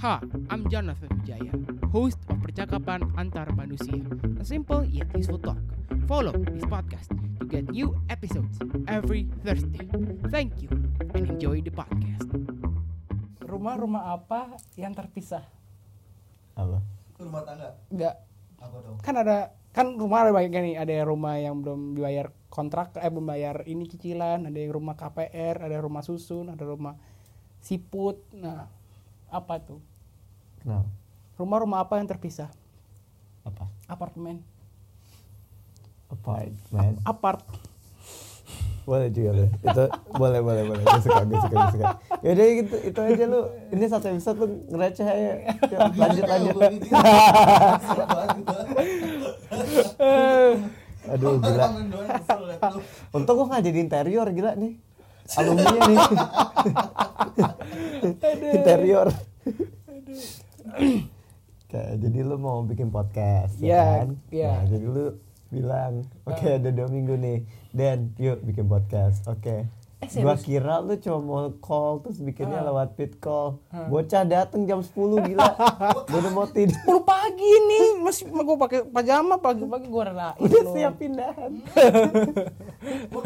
Ha, I'm Jonathan Wijaya, host of Percakapan Antar Manusia, a simple yet useful talk. Follow this podcast to get new episodes every Thursday. Thank you and enjoy the podcast. Rumah-rumah apa yang terpisah? Apa? rumah tangga Enggak, apa dong kan ada kan rumah ada banyak nih, ada rumah yang belum dibayar kontrak, eh belum bayar ini cicilan, ada yang rumah KPR, ada rumah susun, ada rumah siput. Nah, apa tuh? Kenapa? Rumah-rumah apa yang terpisah? Apa? Apartemen. Apartment. Apart. Boleh juga lu. Itu boleh boleh boleh. Gue suka gue suka gue suka. Yaudah gitu itu aja lu. Ini satu episode lu ngereceh aja. Lanjut lanjut. Aduh gila. Untung gua nggak jadi interior gila nih. Alumni nih. interior. Kayak jadi lu mau bikin podcast Iya, ya kan? iya. Nah, jadi lu bilang, oke ada dua minggu nih, Dan yuk bikin podcast, oke. Eh, Gua kira lu cuma mau call terus bikinnya Ah. lewat pit call. Bocah dateng jam 10 gila. Gua udah mau tidur. 10 pagi nih, masih gue pakai pajama pagi-pagi gue relain Udah loh. siap pindahan. gua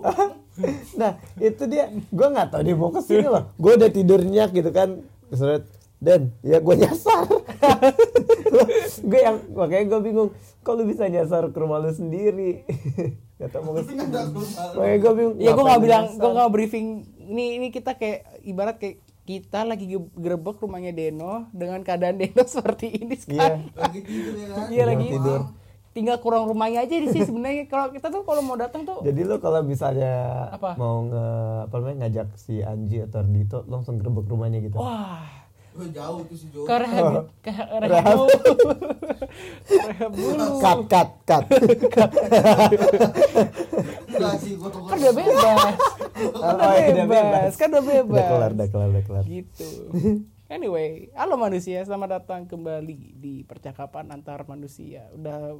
nah itu dia gue nggak tahu dia mau ke sini loh gue udah tidur nyak gitu kan Seret, dan ya gue nyasar gue yang makanya gue bingung kok lu bisa nyasar ke rumah lu sendiri Gak tau mau ke sini makanya gue bingung Ya gue nggak bilang, gue nggak briefing. Ini ini kita kayak ibarat kayak kita lagi gerebek rumahnya Deno dengan keadaan Deno seperti ini iya sekarang. lagi tidur ya kan Iya lagi tidur. Tinggal kurang rumahnya aja di sini sebenarnya. Kalau kita tuh kalau mau datang tuh jadi lu kalau misalnya Apa? mau nge apa namanya ngajak si Anji atau Ardito langsung gerebek rumahnya gitu Wah, jauh tuh si Jo ke rehab ke rehab dulu. rehab dulu. cut cut cut enggak sih gua tuh Kan udah bebas. Kan udah Oh, iya, udah bebas. Kan udah kelar bebas. udah kelar udah kelar Gitu. Anyway, halo manusia, selamat datang kembali di percakapan antar manusia. Udah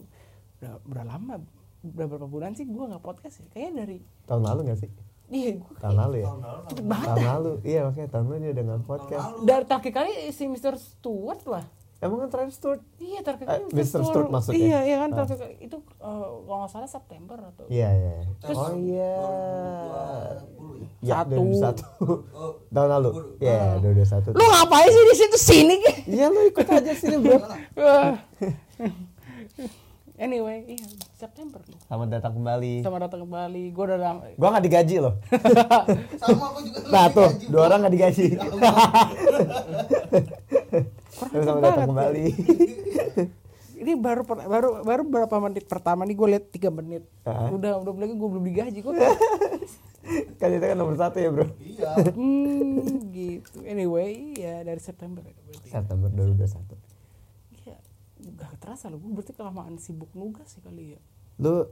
udah, udah lama, udah berapa bulan sih gua nggak podcast ya? Kayaknya dari tahun lalu gak sih iya gua tahun lalu ya tahun lalu cepet banget. tahun lalu iya makanya tahun lalu dia udah nggak podcast Dari terakhir kali si Mr. Stewart lah. emang kan terakhir Stuart Iya terakhir Eh, kali Mr. Stewart maksudnya? Iya iya kan Ah. terakhir kali itu eh, kalau nggak salah September atau iya iya Terus- oh iya 2020 ya Satu. 2001 oh tahun lalu iya 2021 Lu ngapain sih di situ sini? Ki? iya lu ikut aja sini bro anyway, iya September lu. selamat datang kembali Selamat datang kembali. Gua udah lama. gua nggak digaji loh sama aku juga nah tuh gaji, dua orang nggak digaji Kurang selamat datang ya. kembali Ini baru per- baru baru berapa menit pertama nih gue lihat tiga menit. Ah. Udah udah lagi gue belum digaji kok. kan itu kan nomor satu ya bro iya hmm, gitu. Anyway, ya dari September ya. September 2021 Iya, gak terasa loh. Gue berarti kelamaan sibuk nugas sih kali ya. Lu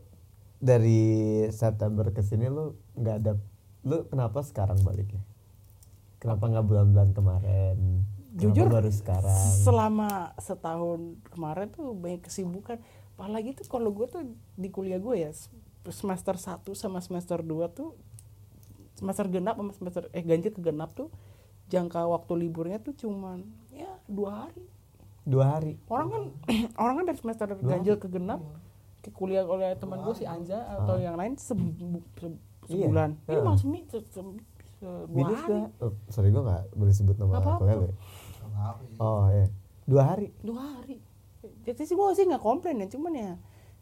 dari September ke sini lu nggak ada lu kenapa sekarang baliknya? Kenapa nggak bulan-bulan kemarin? Kenapa Jujur baru sekarang? selama setahun kemarin tuh banyak kesibukan. Apalagi tuh kalau gue tuh di kuliah gue ya semester 1 sama semester 2 tuh semester genap sama semester eh ganjil ke genap tuh jangka waktu liburnya tuh cuman ya dua hari. dua hari? Orang kan orang kan dari semester ganjil ke genap ke kuliah oleh teman gue si Anja atau yang lain sebu- se- Iya. sebulan. Ini Heeh. malah semi se- se- se- hari. gak? Oh, sorry gue gak boleh sebut nama ya? Kenapa sih Oh iya Dua hari dua hari jadi sih gue sih nggak komplain ya cuman ya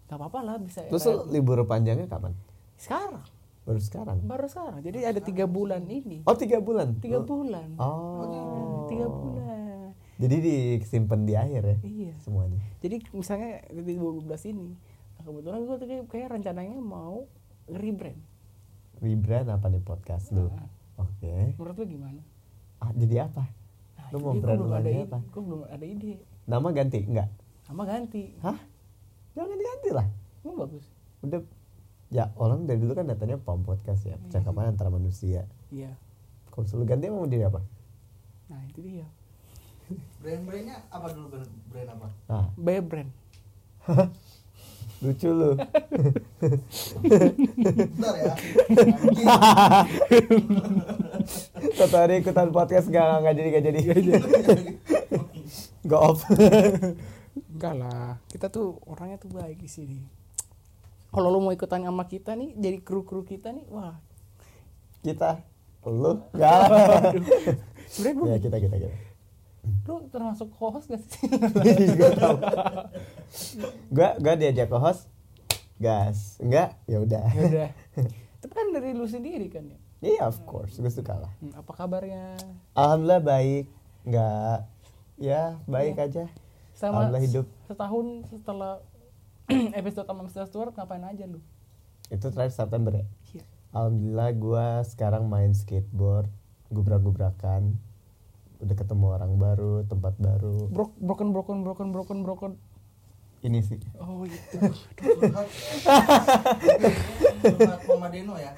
nggak apa-apa lah bisa Terus lu libur panjangnya kapan? sekarang Baru sekarang? baru sekarang jadi ada tiga bulan ini Oh tiga bulan? tiga bulan Oh tiga bulan Jadi disimpan di akhir ya? iya Semuanya jadi misalnya di 2012 ini kebetulan gue tuh kayak, rencananya mau rebrand Rebrand apa nih podcast lu? Nah. Oke menurut lu gimana ah, Jadi apa? nah, Lu mau brand belum ada apa? gue belum ada ide Nama ganti? Enggak? sama ganti Hah? Jangan diganti lah emang bagus Udah Ya orang dari dulu kan datanya POM Podcast ya Percakapan antara manusia iya Kalau selalu ganti emang mau jadi apa? nah itu dia brand-brandnya apa dulu brand, brand apa Nah Bay brand lucu lu. Bentar ya. Satu hari ikutan podcast gak nggak jadi gak jadi. Go off. Enggak lah. Kita tuh orangnya tuh baik di sini. Kalau lu mau ikutan sama kita nih jadi kru kru kita nih wah. Kita? Lu? Nggak sebenarnya gue ya kita kita kita lu termasuk host gak sih? Gua gua diajak ke host gas. Enggak ya udah. Ya tapi kan dari lu sendiri kan ya? Iya of course. Gue suka lah. Hmm, apa kabarnya? Alhamdulillah baik. Nggak ya baik aja. Sama Alhamdulillah hidup. setahun setelah episode sama Mr. Stewart ngapain aja lu? Itu terakhir September ya? Iya. alhamdulillah gua sekarang main skateboard gubrak-gubrakan udah ketemu orang baru tempat baru. Bro- broken broken broken broken broken. Ini sih. Oh itu Mama Deno ya.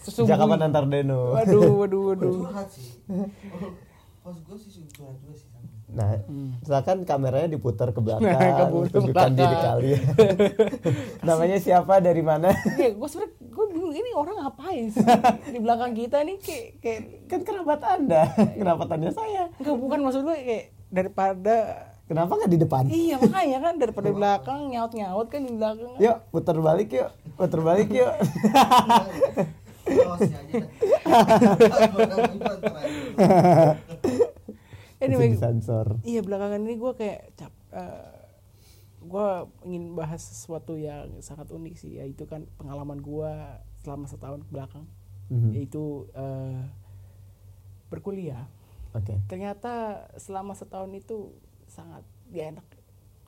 Sesungguhnya- sejak kapan antar deno? Waduh waduh waduh. Curhat sih. Pas gue sih curhat juga sih nah misalkan kameranya diputar ke belakang Hmm. Ke belakang. tunjukkan diri kalian. Namanya siapa dari mana? Ya gue sebenernya gue bingung ini orang ngapain sih? Di belakang kita nih kayak kayak kan kerabat anda kerabatannya saya. Enggak bukan maksud gue kayak daripada kenapa nggak di depan? Iya makanya kan daripada di belakang nyaut nyaut kan di belakang. Yuk putar balik yuk putar balik yuk anyway disensor. iya belakangan ini gue kayak cap gue ingin bahas sesuatu yang sangat unik sih yaitu kan pengalaman gue selama setahun ke belakang. Mhm. yaitu eh, berkuliah. Oke. Ternyata selama setahun itu sangat gak enak.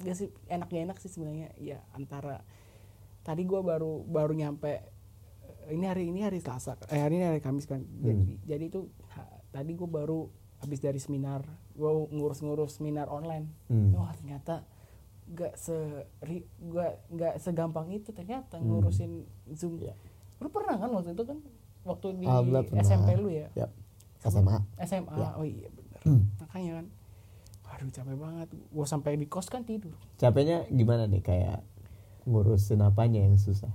Gak sih enak gak enak sih sebenarnya ya antara tadi gue baru baru nyampe eh, ini hari ini hari Selasa eh hari ini hari Kamis kan. Jadi jadi itu ha- tadi gue baru habis dari seminar gue ngurus-ngurus seminar online. Hmm. wah ternyata gak se gak gak segampang itu ternyata ngurusin zoom. Iya. lu pernah kan waktu itu kan? Waktu di Alhamdulillah pernah. SMP lu ya? Yap. SMA SMA Ya. oh iya bener. Makanya kan aduh capek banget. Gue sampai di kos kan tidur. Capeknya gimana nih? Kayak ngurusin apanya yang susah?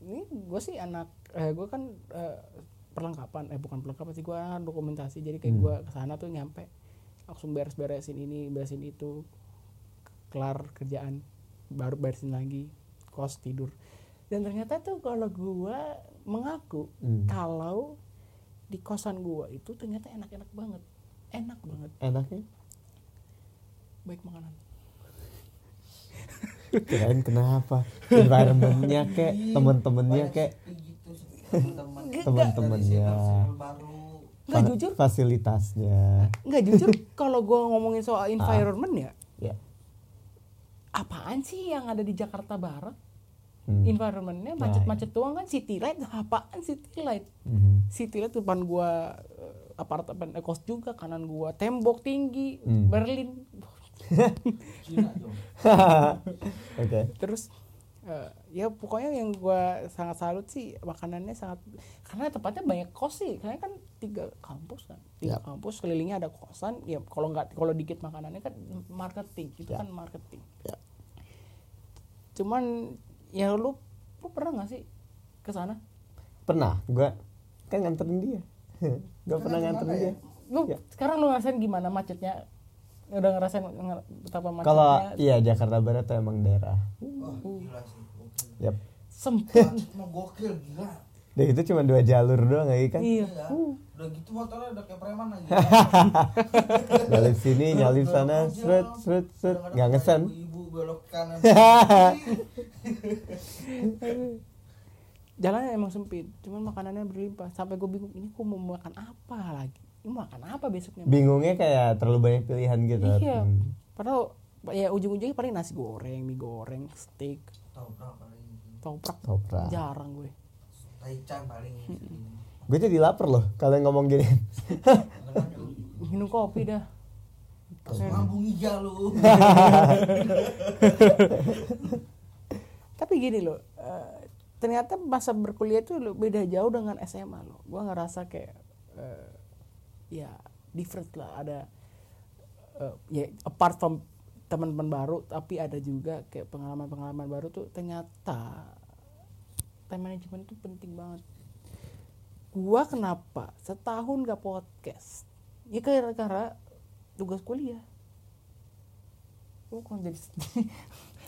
Ini gue sih anak eh, gue kan eh, perlengkapan eh bukan perlengkapan sih gue dokumentasi. Jadi kayak Hmm. gue ke sana tuh nyampe langsung beres-beresin ini beresin itu kelar kerjaan baru beresin lagi kos tidur. Dan ternyata tuh kalau gue mengaku Hmm. kalau di kosan gue itu ternyata enak-enak banget. Enak banget. Enaknya? Baik makanan. Kirain kenapa? Environmentnya kek temen-temennya kek Teman-temannya. Nggak, fa- jujur. fasilitasnya. Nggak jujur kalau gue ngomongin soal environment ya ya apaan sih yang ada di Jakarta Barat? Hmm. environmentnya macet-macet doang kan? City light apaan city light? Mhm. city light depan gua eh, apartemen eh, kos juga kanan gua tembok tinggi Hmm. Berlin. Oke. Terus eh, ya pokoknya yang gua sangat salut sih makanannya sangat karena tempatnya banyak kos sih karena kan tiga kampus kan tiga Yap. kampus kelilingnya ada kosan ya kalau nggak kalau dikit makanannya kan marketing itu Ya. kan marketing Ya. cuman ya lu lu pernah nggak sih ke sana pernah gua kan nganterin dia gak pernah nganterin gimana dia ya? lu Ya. sekarang lu ngerasain gimana macetnya udah ngerasain nger- betapa macetnya kalau iya Jakarta Barat tuh emang daerah Wah, gila sih. Sempit Macet mah gokil gila. dan itu cuma dua jalur doang ya kan iya Iya. Udah gitu motornya udah kayak preman lagi. nyalip sini nyalip sana seret seret seret nggak ngesen Ibu belok kanan. jalannya emang sempit cuman makanannya berlimpah sampai gue bingung ini gue mau makan apa lagi ini mau makan apa besoknya bingungnya kayak terlalu banyak pilihan gitu iya Hmm. padahal ya ujung-ujungnya paling nasi goreng mie goreng steak berapa paling. toprak Toprak. jarang gue Taichan paling. gue jadi lapar loh kalian ngomong gini minum kopi dah Pas mambung iya lu. tapi gini loh eh, ternyata masa berkuliah itu lo beda jauh dengan SMA loh gue ngerasa kayak eh, ya different lah ada eh, ya apart from teman-teman baru tapi ada juga kayak pengalaman-pengalaman baru tuh ternyata time management itu penting banget. Gua kenapa setahun gak podcast? Ya gara-gara tugas kuliah. Lu kok jadi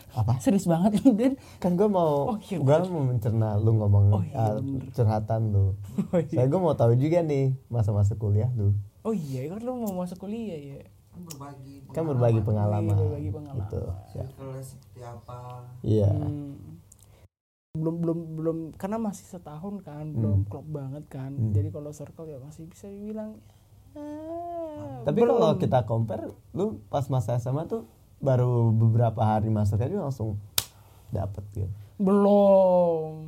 Apa? serius banget lu Dan kan gue mau Oh, iya, gue mau mencerna lu ngomong Oh, iya, uh, bener. curhatan lu. Oh, iya. saya gue mau tahu juga nih masa-masa kuliah lu. Oh iya kan lu mau masuk kuliah ya kan berbagi kan berbagi pengalaman Iya, berbagi pengalaman. gitu ya. circle seperti apa iya Hmm. belum belum belum karena masih setahun kan belum klop banget kan Hmm. jadi kalau circle ya masih bisa dibilang ah, tapi belum. kalau kita compare lu pas masa SMA tuh baru beberapa hari masuk aja langsung dapet gitu belum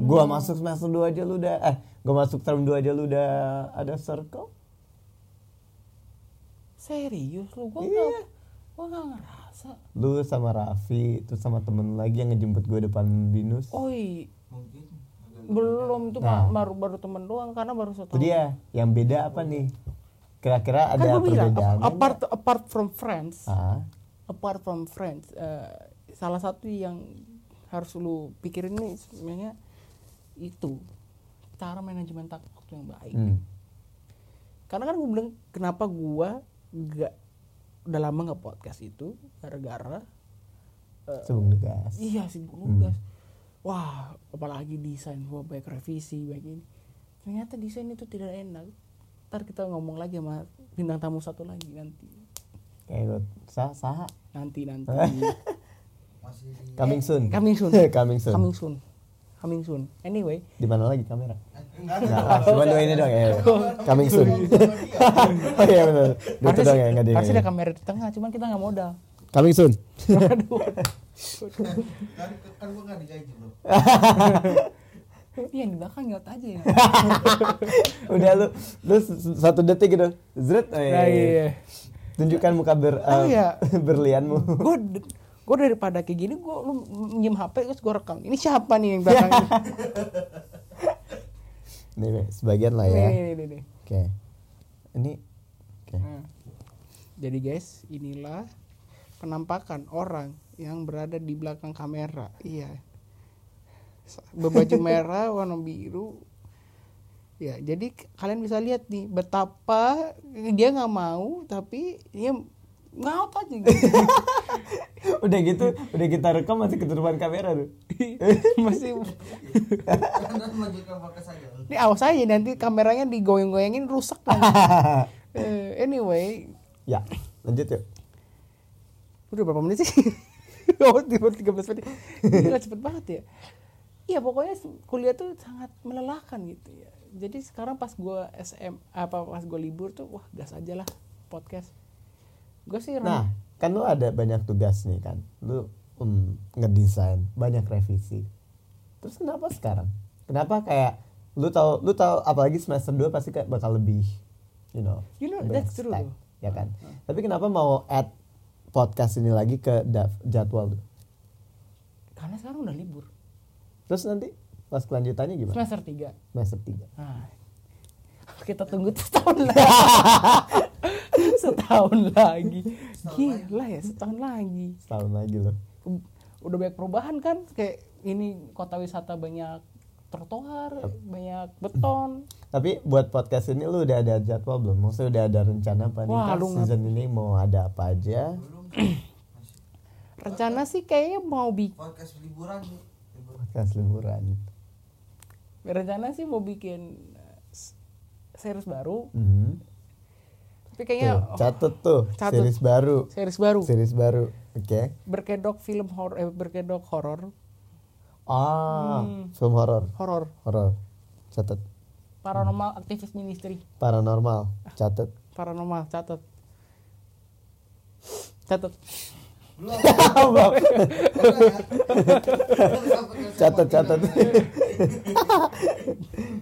gua masuk semester 2 aja lu udah eh gua masuk term 2 aja lu udah ada circle serius lu? Gua Iya. nggak gua nggak ngerasa. Lu sama Raffi terus sama temen lagi yang ngejemput gue depan binus. Oi mungkin agak belum itu Nah. baru baru temen doang karena baru itu setahun dia yang beda apa nih? Kira-kira kan ada bilang perbedaan ap- apart apart from friends. Ah. Apart from friends eh, salah satu yang harus lu pikirin nih sebenarnya itu cara manajemen waktu yang baik. Hmm. karena kan gue bilang kenapa gua nggak udah lama nggak podcast itu gara-gara eh, sebelum gas iya sih Hmm. nugas wah apalagi desain gua baik revisi baik ini. Ternyata desain itu tidak enak. Ntar kita ngomong lagi sama bintang tamu satu lagi nanti. Kayak gue sah sah nanti nanti. Masih di coming soon. Coming soon. Coming soon. Coming soon. Coming soon. Anyway. Di mana lagi kamera enggak cuma dua ini doang ya. Coming soon. oh iya benar. Itu doang ya enggak di. harusnya ada kamera di tengah cuman kita nggak modal Coming soon. aduh kan gua nggak digaji bro iya di belakang nyaut aja ya Udah lu lu satu detik gitu. Zret. Oh, iya, Nah, iya. iya. Tunjukkan muka ber Oh, eh, iya. berlianmu. gue gue daripada kayak gini gue lu minjem hp terus gue rekam ini siapa nih yang belakang? Nih, sebagian lah ya. nih, nih, nih. Oke. Ini oke. Nah, jadi guys inilah penampakan orang yang berada di belakang kamera iya berbaju merah warna biru ya jadi kalian bisa lihat nih betapa dia nggak mau tapi dia ngaut aja gitu. Udah gitu, udah kita rekam masih ke depan kamera tuh. masih ini awas aja nanti kameranya digoyang-goyangin rusak nanti. Eh, anyway ya, lanjut yuk. udah berapa menit sih oh tiba 13 menit gila cepet banget ya iya pokoknya kuliah tuh sangat melelahkan gitu ya jadi sekarang pas gua SM apa pas gua libur tuh wah gas aja lah podcast gue sih Nah, kan lu ada banyak tugas nih kan. Lu um, ngedesain, banyak revisi. Terus kenapa sekarang? Kenapa kayak lu tahu lu tahu apalagi semester 2 pasti kayak bakal lebih you know. You know, that's true. Ya kan? Tapi kenapa mau add podcast ini lagi ke jadwal tuh? karena sekarang udah libur Terus nanti pas kelanjutannya gimana? semester 3 Semester 3. nah, kita tunggu setahun lagi setahun lagi gila ya setahun lagi Setahun lagi loh. udah banyak perubahan kan kayak ini kota wisata banyak trotoar banyak beton Tapi buat podcast ini lu udah ada jadwal belum? Maksudnya udah ada rencana apa nih? Wah, ngap- season ini mau ada apa aja? belum masih rencana sih kayaknya mau bikin podcast liburan Podcast liburan. rencana sih mau bikin eh, series baru Mhm. Tapi kayaknya Tuh, catet tuh catet. series baru. Oh, series baru. Series baru oke. Berkedok film horor eh, berkedok horor. Ah Hmm. film horor. Horor. Horor catet. Paranormal activist ministry. Paranormal catet. Paranormal catat catat belum catet catet.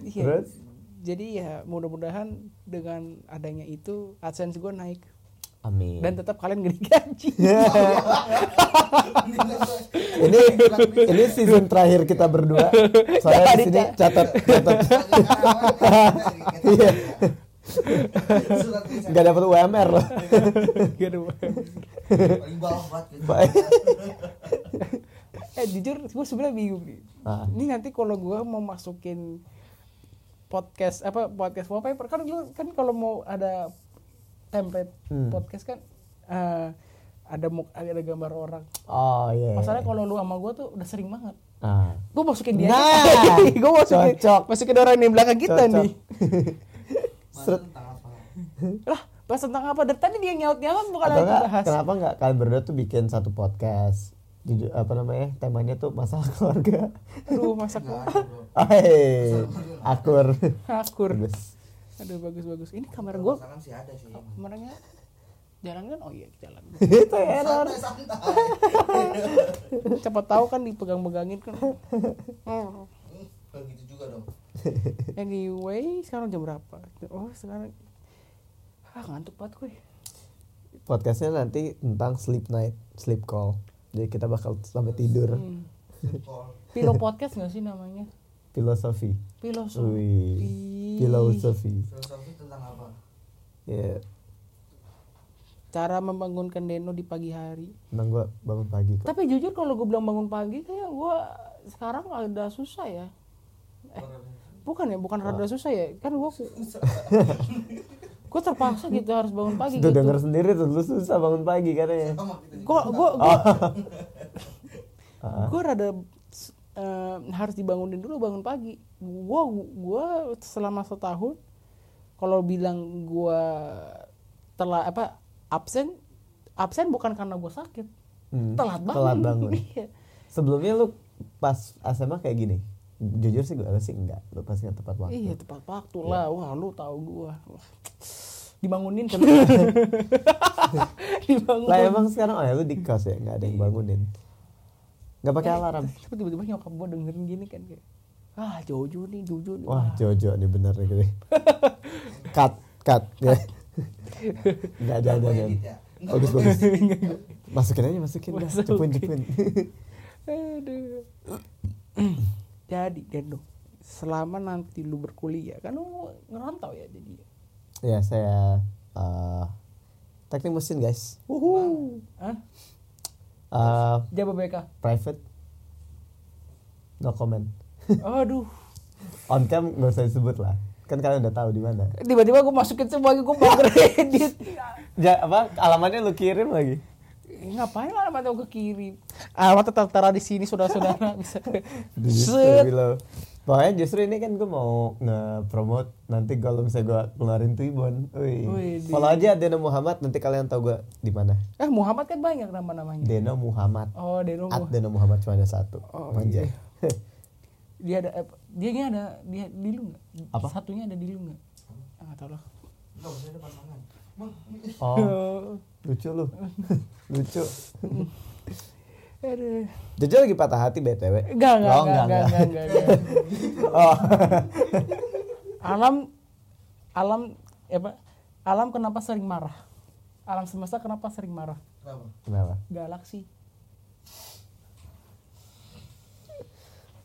Iya. terus jadi ya mudah-mudahan dengan adanya itu adsense gue naik. Amin. Dan tetap kalian gak digaji. Ini ini season terakhir kita berdua. Soalnya di sini catat catat. Iya. Nggak dapat UMR loh. Gak ada paling bawah banget gitu. Baik. eh jujur gue sebenarnya bingung nih. Ah. ini nanti kalau gue mau masukin podcast apa podcast wallpaper. Kan lu kan kalau mau ada template Hmm. podcast kan eh, ada ada gambar orang. Oh iya masalahnya kalau lu sama gue tuh udah sering banget. Ah. gue masukin dia Nah, gue masukin cocok. masukin orang di belakang kita Cocok. nih. Apa? lah bahas tentang apa? Dari tadi dia nyaut nyaut bukan atau lagi enggak bahas. Kenapa nggak? Kalian berdua tuh bikin satu podcast Judul, apa namanya temanya tuh masalah keluarga. Aduh ada, bro. Hai, akur. Akur. Bagus. aduh bagus bagus. Ini kamera gue sih ada sih. kameranya jalan kan? Oh iya jalan. Itu error. Siapa tahu kan dipegang-pegangin kan. Hmm, Begitu juga dong. anyway sekarang jam berapa? Oh sekarang ah ngantuk banget gue. Podcastnya nanti tentang sleep night sleep call jadi kita bakal sampai tidur. Hmm. Pilo podcast gak sih namanya? Filosofi. Filosofi. Filosofi. Filosofi tentang apa? ya. Cara membangunkan Deno di pagi hari. Tentang gua bangun pagi kok tapi jujur kalau gue bilang bangun pagi kayak gue sekarang ada susah ya. Eh, bukan ya bukan rada susah ya. Kan gue gue terpaksa gitu harus bangun pagi tuh gitu. denger sendiri tuh lu susah bangun pagi katanya. Sama juga. gue gue gue Ah. gue rada eh, harus dibangunin dulu bangun pagi gue gue selama setahun kalau bilang gue telah apa absen absen bukan karena gue sakit Hmm, telat bangun telat bangun Iya. sebelumnya lu pas SMA kayak gini jujur sih gue sih enggak lu pasti nggak tepat waktu iya tepat waktu lah wah lu tahu gue. Dibangunin kan? Dibangunin lah emang sekarang oh ya lu di kos ya? Nggak ada yang bangunin. Nggak pakai alarm? Tapi tiba-tiba nyokap gue dengerin gini kan kayak ah Jojo nih Jojo nih. Wah Jojo nih bener nih gini cut cut ya. Nggak Nggak jangan edit ya? Bagus bagus. Masukin aja masukin. Dah cepun cepun. Aduh. jadi Dendo selama nanti lu berkuliah kan lu ngerantau ya jadi ya saya eh, teknik mesin guys. Uhu. Hah? Eh, Jababeka private. No comment. Aduh. On cam nggak usah disebut lah. Kan kalian udah tahu di mana. Tiba-tiba gue masukin semua gue mau kredit. Ja, apa alamatnya lu kirim lagi? Ngapain alamat gue kirim alamat tetap tara di sini saudara-saudara. Bisa Di set Pokoknya justru ini kan gue mau nge-promote nanti kalau misalnya gue keluarin Twibbon. Wih. Follow aja Deno Muhammad nanti kalian tahu gue di mana. eh Muhammad kan banyak nama-namanya Deno Muhammad. oh Deno At Deno Muhammad cuma ada satu. Oh, Manja. dia ada eh, dia nya ada dia di lu nggak Apa? satunya ada di lu nggak ah, nggak tahu lah Nggak usah ada pasangan. Bang, oh, lucu lu. lucu. Aduh. Jojo lagi patah hati BTW. Enggak, enggak, Oh, enggak, enggak, enggak, enggak, enggak. Oh. Alam, alam, apa? Alam kenapa sering marah? Alam semesta kenapa sering marah? Kenapa? Kenapa? Galaksi.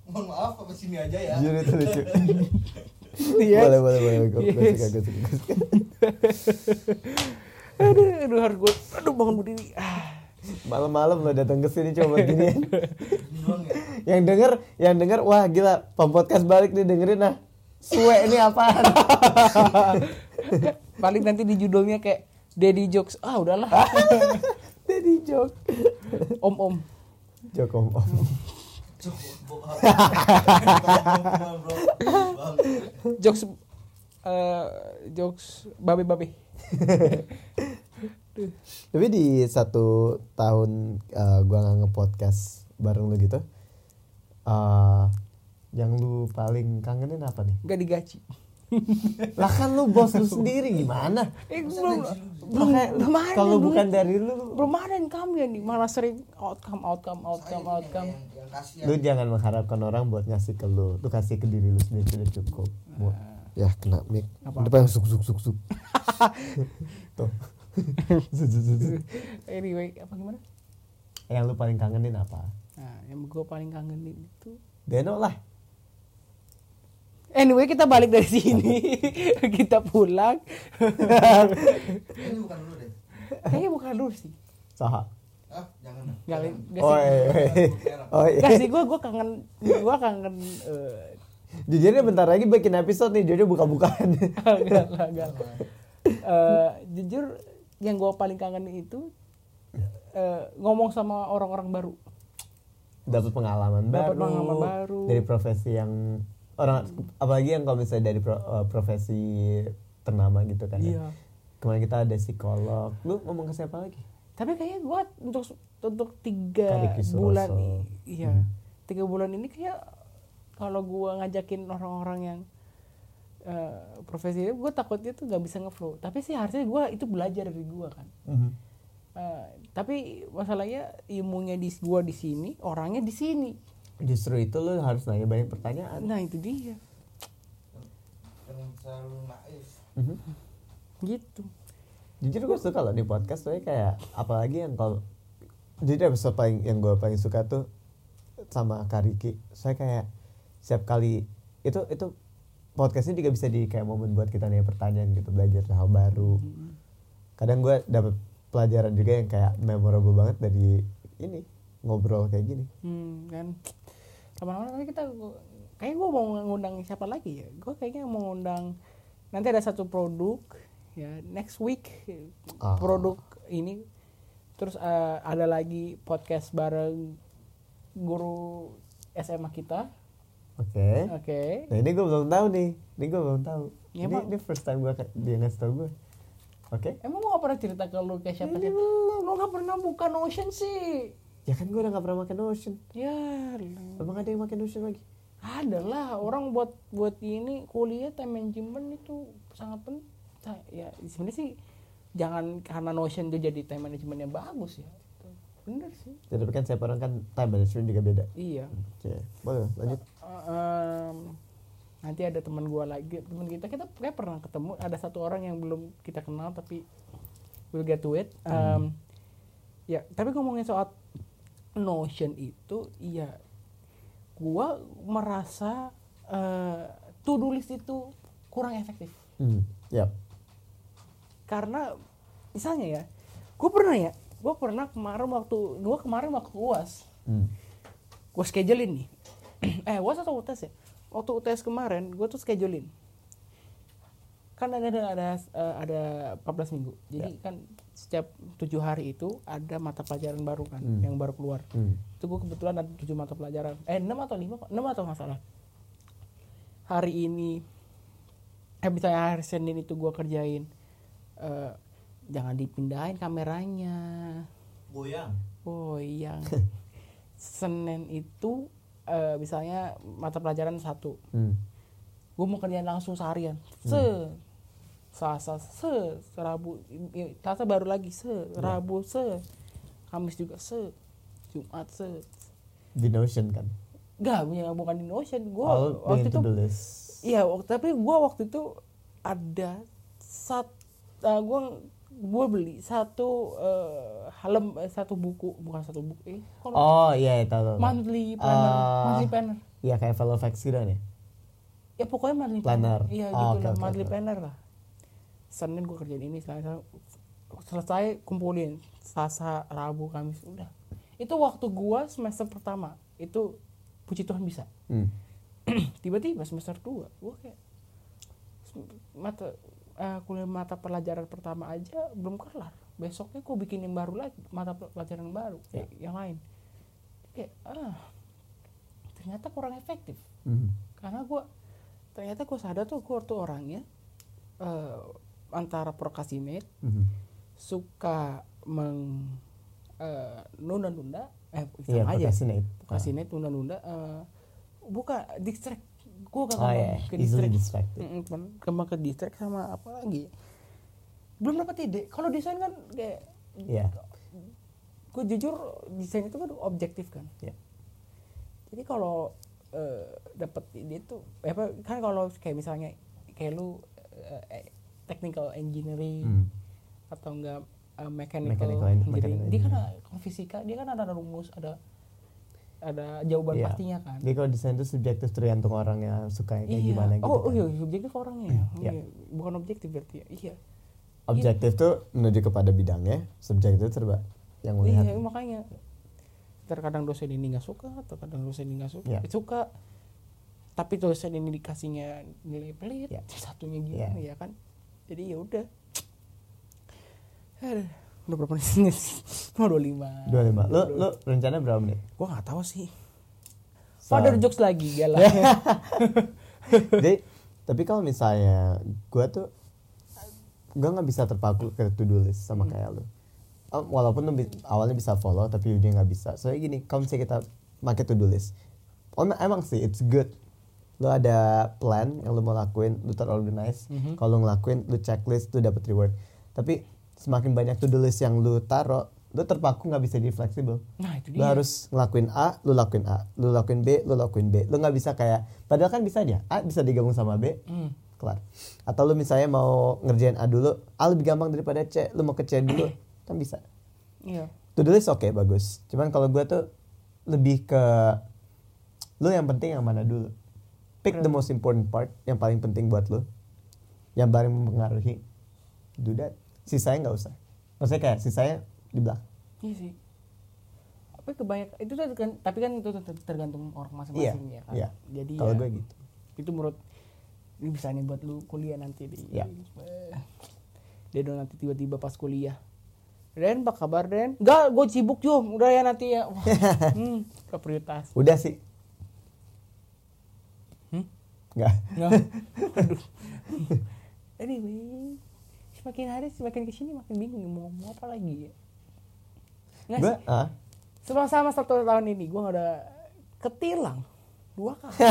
Mohon maaf, apa sini aja ya. Jujur itu lucu. Yes. Boleh, boleh, boleh. Gue Yes. suka, gue suka, gue suka. Aduh, aduh harus gue, aduh bangun berdiri. Ah. Malam-malam lo datang ke sini coba gini. Ya. yang denger yang denger wah gila pempodcast balik nih dengerin nah suwe ini apaan Paling nanti di judulnya kayak Daddy Jokes. Ah, udahlah. Daddy joke om om. joke om om Coba. Bang, bro. Bang. Jokes, eh jokes babe tapi di satu tahun eh, gua nggak nge-podcast bareng lu gitu eh yang lu paling kangenin apa nih? Gak digaji. lah kan lu bos lu sendiri gimana? Eh, belum, belum, Makanya belum ada kalau bukan dari lu belum ada yang kami ya nih malah sering outcome outcome outcome outcome. yang, yang kasihan. lu jangan mengharapkan orang buat ngasih ke lu. Lu kasih ke diri lu sendiri sudah cukup. Mu- ya kena mic. Apa-apa. depan suk suk suk suk. Tuh Anyway apa gimana yang lu paling kangenin apa nah yang gue paling kangenin itu Deno lah Anyway kita balik dari sini, kita pulang. Ini bukan dulu deh. Kayaknya bukan dulu sih. Saha. Ah, jangan. Gak, Jangan. gak Oh, sih. iya, iya. oh iya. Gak sih, gue gue kangen, gue kangen. eh, Jujur nih bentar lagi bikin episode nih, Jojo buka-bukaan. Enggak lah, enggak lah. Eh, jujur yang gue paling kangen itu eh, ngomong sama orang-orang baru. Dapat pengalaman Dapat baru. pengalaman baru. Dari profesi yang orang apalagi yang kalau misalnya dari pro- eh, profesi ternama gitu kan. ya. Iya. Kemarin kita ada psikolog. Lu ngomong ke siapa lagi? Tapi kayaknya gue untuk untuk tiga bulan ini, iya, Hmm. tiga bulan ini kayak kalau gue ngajakin orang-orang yang eh, profesi gue takutnya tuh nggak bisa ngeflow. Tapi sih harusnya gue itu belajar dari gue kan. Eh, tapi masalahnya ilmunya di gua di sini, orangnya di sini. Justru itu lu harus nanya banyak pertanyaan. Nah itu dia. Mhm. gitu. Jujur gue suka loh di podcast soalnya kayak apalagi yang kalau jadi episode paling yang gue paling suka tuh sama Kariki. Saya kayak setiap kali itu itu podcastnya juga bisa di kayak momen buat kita nanya pertanyaan gitu belajar hal baru. Kadang gue dapet pelajaran juga yang kayak memorable banget dari ini ngobrol kayak gini. Hmm, kan. Ke mana-mana nanti kita, kayaknya gue mau ngundang siapa lagi ya? Gue kayaknya mau ngundang nanti ada satu produk ya next week Ah. produk ini terus eh, ada lagi podcast bareng guru SMA kita Oke. oke Nah ini gue belum tahu nih. Ini gue belum tahu. Ya, ini, ini first time gue dia ngasih tau gue. Oke. emang lu gak pernah cerita ke lu kayak siapa sih lu gak pernah buka Notion sih Ya kan gue udah gak pernah makan Notion. ya lu- Emang ada yang makan Notion lagi? ada lah orang buat buat ini kuliah time management itu sangat penting ya sebenarnya sih jangan karena notion itu jadi time management yang bagus ya bener sih Ya, tapi kan setiap orang kan time management juga beda. iya Oke, boleh lanjut. Em, nanti ada teman gua lagi teman kita kita kayak pernah ketemu ada satu orang yang belum kita kenal tapi we'll get to it Em, ya tapi ngomongin soal notion itu iya gua merasa eh to do list itu kurang efektif Hmm, ya. karena misalnya ya gue pernah ya gue pernah kemarin waktu gue kemarin waktu uas Hmm. gue schedulein nih eh uas atau UTS ya? Waktu UTS kemarin gue tuh schedulein. Kan ada ada ada, eh, ada 14 minggu. Jadi kan setiap tujuh hari itu ada mata pelajaran baru kan Hmm. yang baru keluar. Hmm. itu gue kebetulan ada tujuh mata pelajaran. Eh enam atau lima kok enam atau nggak salah. Hari ini eh misalnya hari Senin itu gue kerjain eh, jangan dipindahin kameranya. Goyang. oh yang Senin itu eh, misalnya mata pelajaran satu. Hmm. gue mau kerjain langsung seharian. Se. Selasa se. Rabu ya, Selasa baru lagi se. Rabu se. Kamis juga se. Jumat se. Di Notion kan. Enggak, ya, bukan di Notion. Gua Oh, waktu itu. Iya, tapi gua waktu itu ada sat uh, gua gua beli satu eh, helm eh, satu buku, bukan satu buku. Eh, Oh iya, iya, tahu tahu. tahu. monthly planner, Ah. monthly planner. Iya kayak Velofax gitu kan ya. Ya pokoknya monthly Planner. Iya, Oh, gitu oke, lah, oke, monthly oke. planner lah. Senin gua kerjain ini, selesai selesai kumpulin Selasa, Rabu, Kamis, udah. Itu waktu gua semester pertama. Itu puji Tuhan bisa. Hmm. tiba-tiba semester 2 gue kayak mata eh, kuliah mata pelajaran pertama aja belum kelar besoknya gue bikin yang baru lagi mata pelajaran baru kayak yang lain kayak ah ternyata kurang efektif Hmm. karena gue ternyata gue sadar tuh gue tuh orangnya eh, antara procrastinate Mhm. suka meng eh, nunda-nunda eh sama aja procrastinate. procrastinate nunda-nunda eh, bukan distract gue gak Oh gampang iya, ke easily distract distracted. Mm-mm, cuman gampang ke distract sama apa lagi belum dapat ide kalau desain kan kayak Iya. gue jujur desain itu kan objektif kan Iya. jadi kalau eh, dapat ide itu eh, apa kan kalau kayak misalnya kayak lu eh, technical engineering Hmm. atau enggak eh, mechanical, Mechanical en- engineering mechanical dia kan engineering. kalau fisika dia kan ada rumus ada ada jawaban Iya. pastinya kan Jadi kalau desain itu subjektif tergantung orang yang suka kayak Iya. gimana gitu. oh, kan. iya subjektif orangnya ya Iya. Iya. bukan objektif berarti ya iya Objektif tuh menuju kepada bidangnya, subjektif terba yang melihat. iya makanya terkadang dosen ini nggak suka terkadang dosen ini nggak suka. Eh, suka tapi dosen ini dikasihnya nilai pelit Iya. satunya gimana Iya. ya kan jadi ya udah Aduh, udah berapa menit sih mau 25 25. Lu lu rencana berapa menit? gua nggak tahu sih So- Father jokes lagi galah Jadi tapi kalau misalnya gua tuh gua nggak bisa terpaku ke to do list sama kayak lu. Oh, Walaupun lu awalnya bisa follow tapi dia nggak bisa. Soalnya gini, kalau misalnya kita pakai to do list, emang, emang sih it's good. Lu ada plan yang lu mau lakuin, lu terorganize. Kalau lu ngelakuin, lu checklist, lu dapet reward. Tapi semakin banyak to do list yang lu taruh, lu terpaku nggak bisa jadi fleksibel. nah itu Lu dia harus ngelakuin A, lu lakuin A, lu lakuin B, lu lakuin B. Lu nggak bisa kayak padahal kan bisa aja. A bisa digabung sama B, Hmm. kelar. Atau lu misalnya mau ngerjain A dulu, A lebih gampang daripada C, lu mau ke C dulu, kan bisa. iya To do list oke bagus. Cuman kalau gue tuh lebih ke lu yang penting yang mana dulu. Pick the most important part yang paling penting buat lu. Yang paling mempengaruhi. Do that. Sisanya nggak usah. Maksudnya kayak sisanya di belakang. iya sih tapi kebanyakan itu tuh kan tapi kan itu ter- tergantung orang masing-masing Iya, ya kan iya. jadi Kalau ya, gue gitu. itu menurut ini bisa nih buat lu kuliah nanti di dia dong nanti tiba-tiba pas kuliah Den, apa kabar Den? Enggak, gue sibuk Jom, udah ya nanti ya Wah, hmm, prioritas Udah sih. Hmm? Nggak. Nggak. Aduh. anyway semakin hari semakin ke sini makin bingung mau ngomong apa lagi ya Nggak sih, ah, selama sama satu tahun ini gue udah ketilang dua kali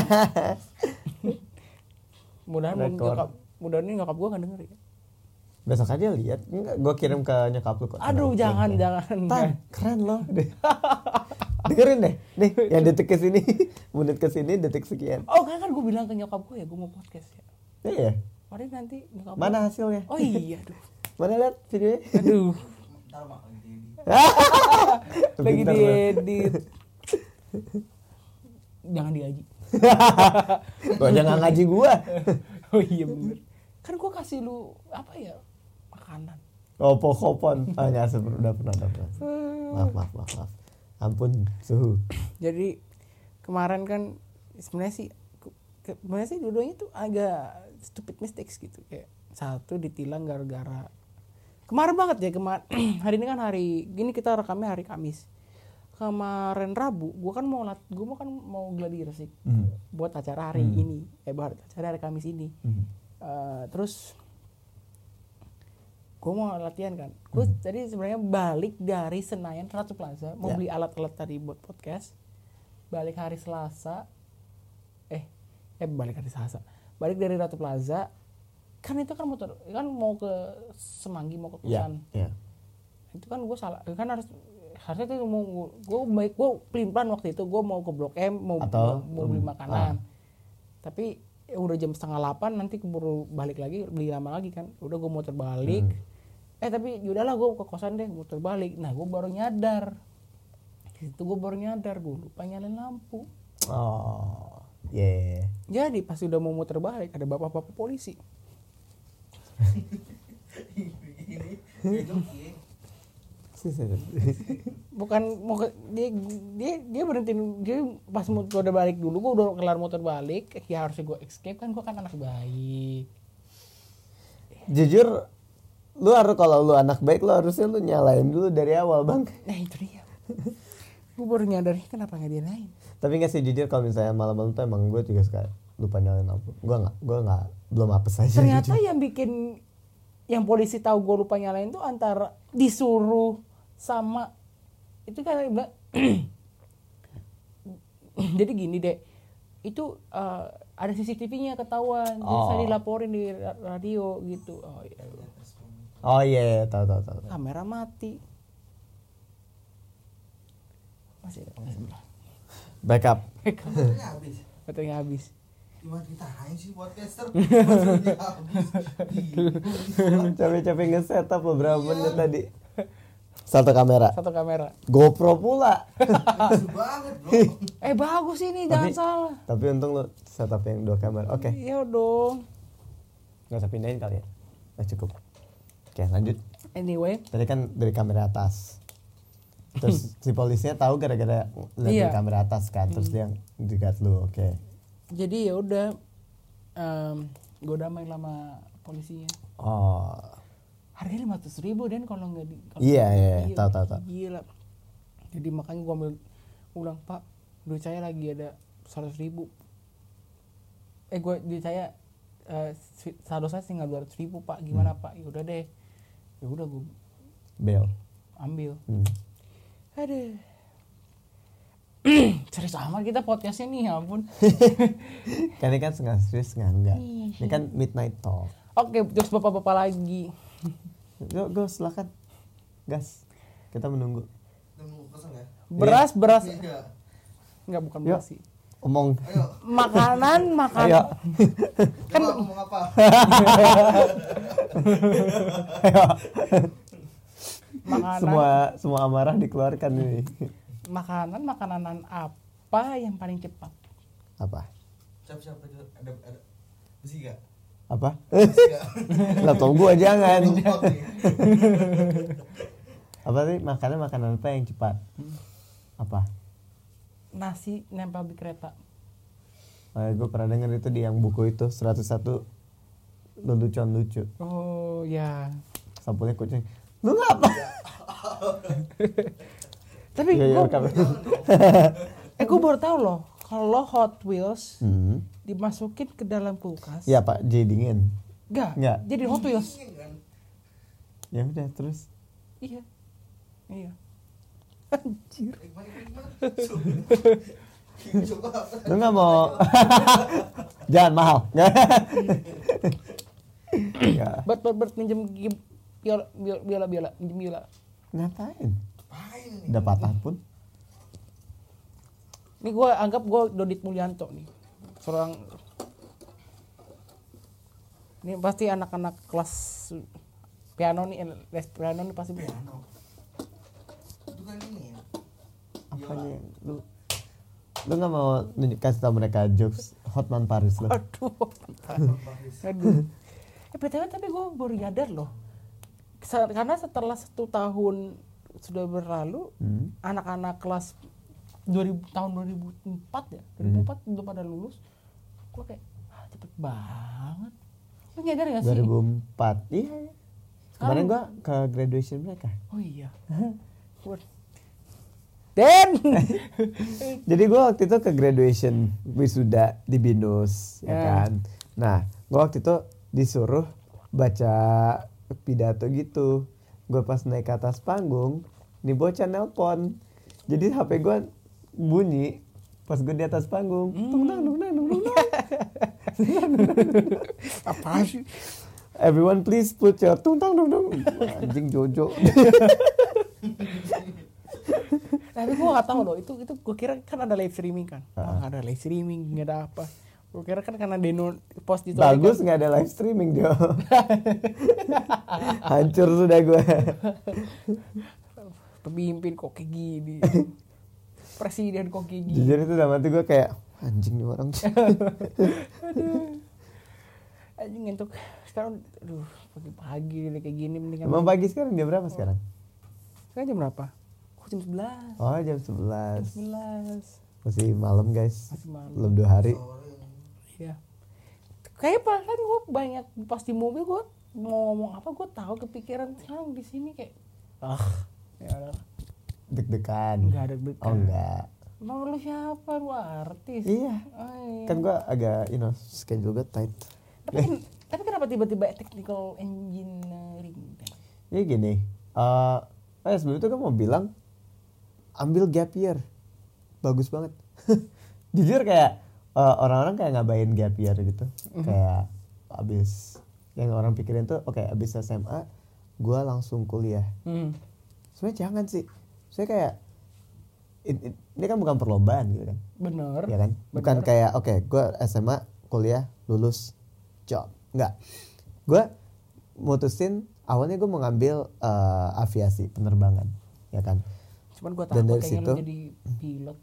mudahan Rekor. nyokap mudahan ini nyokap gue gak denger ya besok aja lihat. Enggak, gue kirim ke nyokap lu kok. aduh jangan jangan Tan, keren loh. Dengerin deh. Nih, yang detik ke sini, menit ke sini, detik sekian. oh kan kan gue bilang ke nyokap gue ya gue mau podcast ya Iya. Padahal nanti nyokap Mana gua- hasilnya? oh iya aduh Mana lihat videonya? aduh lagi di diedit jangan digaji Gua jangan ngaji gua. oh iya bener kan gue kasih lu apa ya makanan Opo kopon. Ah, nyasar udah pernah, udah pernah. Maaf, maaf, maaf, maaf. Ampun, suhu. jadi kemarin kan sebenarnya sih sebenarnya sih dua-duanya tuh agak stupid mistakes gitu. Kayak satu ditilang gara-gara kemarin banget ya kemarin hari ini kan hari gini kita rekamnya hari Kamis. Kemarin Rabu gua kan mau lat gua mau kan mau gladi resik Hmm. buat acara hari ini. Eh buat acara hari Kamis ini. Hmm. Eh, terus gue mau latihan kan. Gue tadi sebenarnya balik dari Senayan Ratu Plaza mau Ya. beli alat-alat tadi buat podcast. Balik hari Selasa. Eh eh balik hari Selasa balik dari Ratu Plaza kan itu kan motor kan mau ke Semanggi mau ke Kusan iya. itu kan gue salah kan harus harusnya tuh mau gue baik gue pelin pelan waktu itu gue mau ke Blok M mau Atau, mau, beli hmm, makanan. tapi ya udah jam setengah delapan nanti keburu balik lagi beli lama lagi kan. Udah gue muter balik. Eh tapi yaudahlah gue ke kosan deh muter balik. Nah gue baru nyadar. Itu gue baru nyadar gue lupa nyalain lampu. Oh, yeah. jadi pas udah mau muter balik ada bapak-bapak polisi bukan mau ke, dia dia dia berhenti dia pas mau udah balik dulu gue udah kelar muter balik ya harusnya gue escape kan gue kan anak baik Jujur, lu harus kalau lu anak baik lu harusnya lu nyalain dulu dari awal bang. nah itu dia gue baru nyadar "Ih, kenapa nggak dia lain Tapi nggak sih jujur kalau misalnya malam-malam tuh emang gue juga suka lupa nyalain lampu. Gue nggak, gue nggak belum apes aja. ternyata jujur. yang bikin yang polisi tahu gue lupa nyalain tuh antara disuruh sama itu kan jadi gini deh itu eh, ada CCTV-nya ketahuan jadi Oh. saya dilaporin di ra- radio gitu oh iya Oh iya, iya, tahu tahu tahu. tahu. kamera mati masih ada ada. Backup. Baterainya habis. baterainya habis Gimana kita hanya sih podcaster? Baterainya habis. Bingung. Capek-capek nge-setup beberapa Iya. menit tadi. Satu kamera. satu kamera GoPro pula. Banget bro. eh bagus ini jangan salah Tapi untung lu setup yang dua kamera. Oke. iya dong Nggak usah pindahin kali ya. Nah, cukup. Oke, lanjut. anyway Tadi kan dari kamera atas. Terus si polisinya tahu gara-gara lihat Iya. dari kamera atas kan. Terus dia jegat lu. Oke. jadi ya udah em, gue damai sama polisinya Oh. harganya lima ratus ribu dan kalau nggak di kalau Iya, nggak- iya, tahu, tahu, tahu. gila jadi makanya gue ambil gua bilang pak duit saya lagi ada seratus ribu eh gue duit saya si- saldo saya tinggal dua ratus ribu pak gimana Hmm. pak ya udah deh ya udah gue Bel. ambil Hmm. Aduh serius amat kita podcastnya nih ya ampun Kan ini kan setengah serius setengah enggak. Ini kan midnight talk. oke terus bapak-bapak lagi Go, go silakan. Gas. Kita menunggu. Ya? beras beras Iya. nggak bukan Yuk. beras sih Omong. Ayo. makanan Ayo. makanan Kan ngomong apa? makanan Semua semua amarah dikeluarkan ini. makanan makanan apa yang paling cepat Apa? Siap siap ada ada ada besi gak? Apa? Gak? Laptop gua jangan. Apa sih makanan makanan apa yang cepat? Apa? nasi nempel di kereta Eh, gue pernah denger itu di yang buku itu 101 lelucon lucu. oh ya Sampulnya kucing. Lu ngapa? tapi Iya, iya, gua, rekam. eh gue baru tahu loh kalau Hot Wheels Hmm. dimasukin ke dalam kulkas Ya Pak, jadi dingin. enggak Nggak. jadi Hot Wheels Dingin kan? Ya udah terus. iya iya anjir Eh? Lu nggak mau? Jangan mahal. ya. bet bet bet minjem biola biola biola biola minjem biola Ngapain? Apain nih? Udah patah pun. ini gue anggap gue Dodit Mulyanto nih seorang ini pasti anak-anak kelas piano nih eh, les piano nih pasti Piano. Itu kan ini ya. Apanya? Lu lu nggak mau nunjuk kasih tau mereka jokes Hotman Paris lo? aduh aduh eh btw tapi gue baru nyadar loh karena setelah satu tahun sudah berlalu Hmm. anak-anak kelas 2000 tahun 2004 ya 2004 udah pada lulus gue kayak ah, cepet banget lu nyadar gak sih 2004. Iya. iya. Kemarin gua ke graduation mereka. oh iya Den Jadi gua waktu itu ke graduation wisuda di Binus, ya Ya. kan. Nah, gua waktu itu disuruh baca pidato gitu. Gue pas naik ke atas panggung, nih bocah nelpon. Jadi HP gua bunyi pas gue di atas panggung. Tung tang tung tung tung. apa sih Everyone please put your tung tang tung tung. Anjing Jojo. tapi gue gak tahu loh itu itu gue kira kan ada live streaming kan Ah. Ada live streaming nggak ada apa gue kira kan karena Deno post di story Bagus nggak ada live streaming dia. Hancur sudah gue. pemimpin kok kayak gini. Presiden kok kayak gini. Jujur itu dalam hati gue kayak anjing nih orang. anjing ngantuk. Sekarang aduh pagi-pagi udah kayak gini mendingan Emang pagi sekarang jam berapa sekarang? sekarang jam berapa? Kok jam 11 Oh jam 11 jam 11 Masih malam guys. Masih malam. Belum dua hari. Iya kayak perasaan gue banyak pas di mobil gue mau ngomong apa gue tahu kepikiran sekarang di sini kayak ah ya udah Deg-degan Nggak ada deg-degan. Oh enggak Emang lu siapa? Lu artis? Iya Oh, iya. Kan gue agak you know schedule gue tight tapi, kan- tapi kenapa tiba-tiba technical engineering? Ini gini eh eh sebelum itu kan mau bilang Ambil gap year Bagus banget Jujur kayak eh, Orang-orang kayak ngabain gap year gitu. Kayak Abis Yang orang pikirin tuh Oke abis SMA Gue langsung kuliah. Hmm. sebenarnya jangan sih. Saya kayak in- in- ini kan bukan perlombaan gitu kan? Bener. ya kan? Bukan Bener. kayak oke gue SMA kuliah lulus job. Enggak. Gue mutusin awalnya gue mau ngambil eh, aviasi penerbangan. Ya kan? Cuman Dan takut dari kayaknya situ- jadi pilot.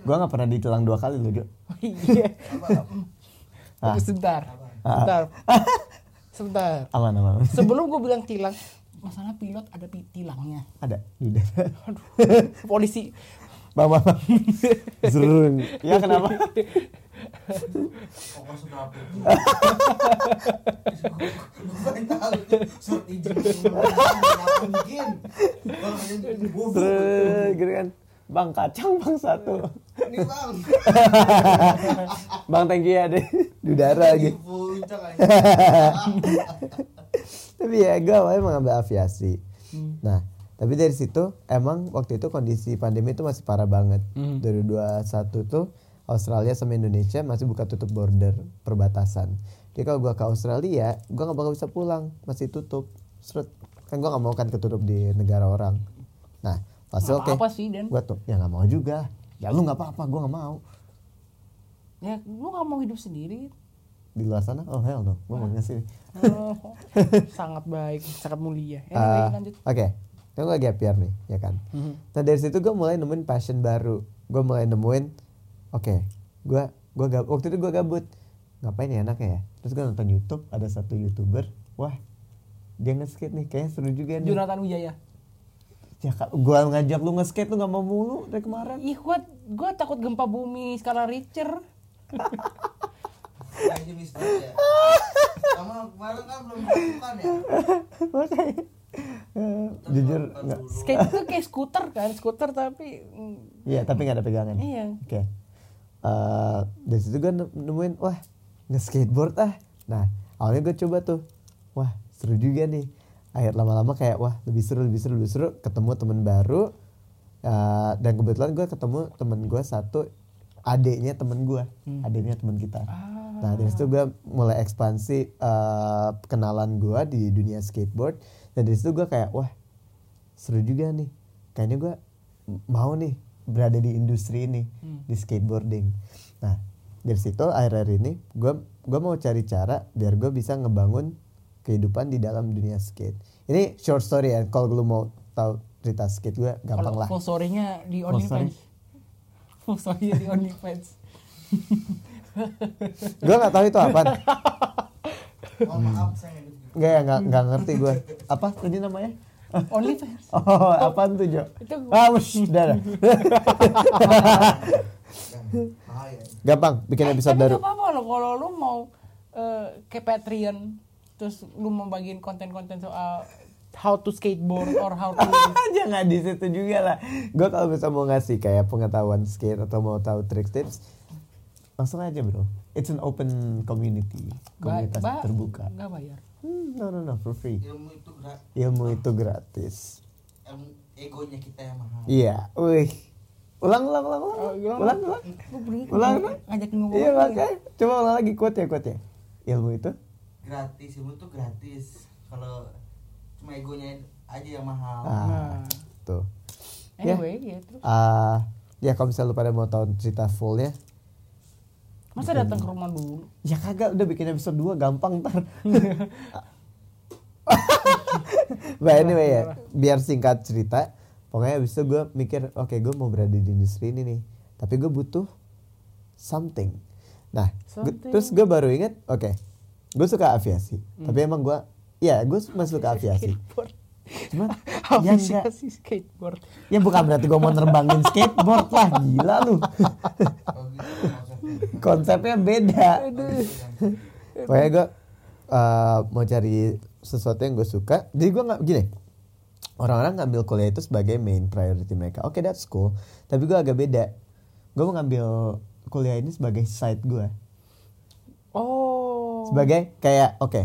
Gue nggak pernah ditilang dua kali loh Jo Iya. apa? Ah. Sebentar. Ah. Sebentar. Sebentar. aman aman Sebelum gue bilang tilang, masalah pilot ada tilangnya. ada udara Aduh. Polisi. bang bang bang. Zrung. ya kenapa Pokoknya sudah apa surat izin mungkin? Kalau Zrung, gitu kan bang kacang bang satu. Ini bang. bang thank you ya deh di udara gitu aja. tapi ya gue awalnya mau ngambil aviasi. Nah tapi dari situ emang waktu itu kondisi pandemi itu masih parah banget. Hmm. dari 21 tuh Australia sama Indonesia masih buka tutup border perbatasan. Jadi kalau gua ke Australia gua nggak bakal bisa pulang. Masih tutup. Seret. kan gua nggak mau kan ketutup di negara orang. Nah pas Nggak oke apa-apa sih, Dan. gua tuh ya nggak mau juga ya lu nggak apa-apa gua nggak mau Ya, lu gak mau hidup sendiri. di luar sana oh hell no gua mau Oh, sangat baik, sangat mulia. Anyway, Ah, lanjut. Oke, kan gue gap year nih, ya kan. Mhm. Nah dari situ gue mulai nemuin passion baru. Gue mulai nemuin, oke, gue gue gab, waktu itu gue gabut, ngapain ya enaknya ya? Terus gue nonton YouTube, ada satu youtuber, wah dia nge-skate nih, kayaknya seru juga nih. Jonathan Wijaya. Ya gue ngajak lu nge-skate lu gak mau mulu dari kemarin. Ih, gua gua takut gempa bumi skala Richter. Bisa ya. Sama kemarin kan belum dilakukan ya. Makanya, jujur nggak. Skate itu kayak skuter kan, skuter tapi mm, Iya, tapi gak ada pegangan. iya. Oke. Eh, dari situ gue nemuin wah nge-skateboard ah. Nah awalnya gue coba tuh, wah seru juga nih. Akhir lama-lama kayak wah lebih seru lebih seru lebih seru. Ketemu temen baru Eh, dan kebetulan gue ketemu temen gue satu adiknya temen gue, adiknya temen kita. Nah dari situ gue mulai ekspansi eh, kenalan gue di dunia skateboard. Dan dari situ gue kayak wah seru juga nih kayaknya gue mau nih berada di industri ini di skateboarding nah dari situ akhir-akhir ini gue gue mau cari cara biar gue bisa ngebangun kehidupan di dalam dunia skate ini short story ya kalau lu mau tahu cerita skate gue gampang Kalau lah full story-nya di? OnlyFans. Full story di OnlyFans. gue nggak tahu itu apa Oh maaf saya nggak nggak ya nggak nggak ngerti gue apa tadi namanya OnlyFans. oh apaan tuh Jo Itu ah wush, udah dah. Gampang bikin episode Tapi baru gak apa-apa loh kalau lu mau eh, kayak Patreon terus lu mau bagiin konten-konten soal how to skateboard or how to jangan di situ juga lah gue kalau bisa mau ngasih kayak pengetahuan skate atau mau tahu trik tips langsung aja bro it's an open community komunitas Ba- ba- terbuka nggak bayar. Hmm, no no no for free Ilmu itu gerak. ilmu itu gratis Ilmu egonya kita yang mahal. iya wih ulang ulang ulang ulang Oh, ulang. ulang ulang Lu beli Ulang, ngajak- ulang. ngajakin ngomong iya apa ya? makanya coba ulang lagi quote ya quote ya ilmu itu Gratis ilmu itu gratis. Kalau cuma egonya aja yang mahal. ah Nah. tuh Ya. Anyway, ya terus. ah ya kalau misalnya lu pada mau tahu cerita fullnya Masa datang ke rumah dulu? Ya kagak udah bikin episode 2 gampang ntar. But anyway ya, biar singkat cerita, pokoknya abis itu gue mikir, oke gue mau berada di industri ini nih, tapi gue butuh something. Nah, gua- Something. terus gue baru inget, oke, gue suka aviasi, tapi emang gue, ya gue masih suka aviasi. Skateboard. Cuman, ya enggak, Aviasi skateboard. ya bukan berarti gue mau nerbangin skateboard lah, gila lu. Oh gitu. Konsepnya beda. Pokoknya gue uh, mau cari sesuatu yang gue suka. Jadi gue nggak gini. Orang-orang ngambil kuliah itu sebagai main priority mereka. Oke, that's cool. Tapi gue agak beda. Gue mau ngambil kuliah ini sebagai side gue. Oh. Sebagai kayak oke.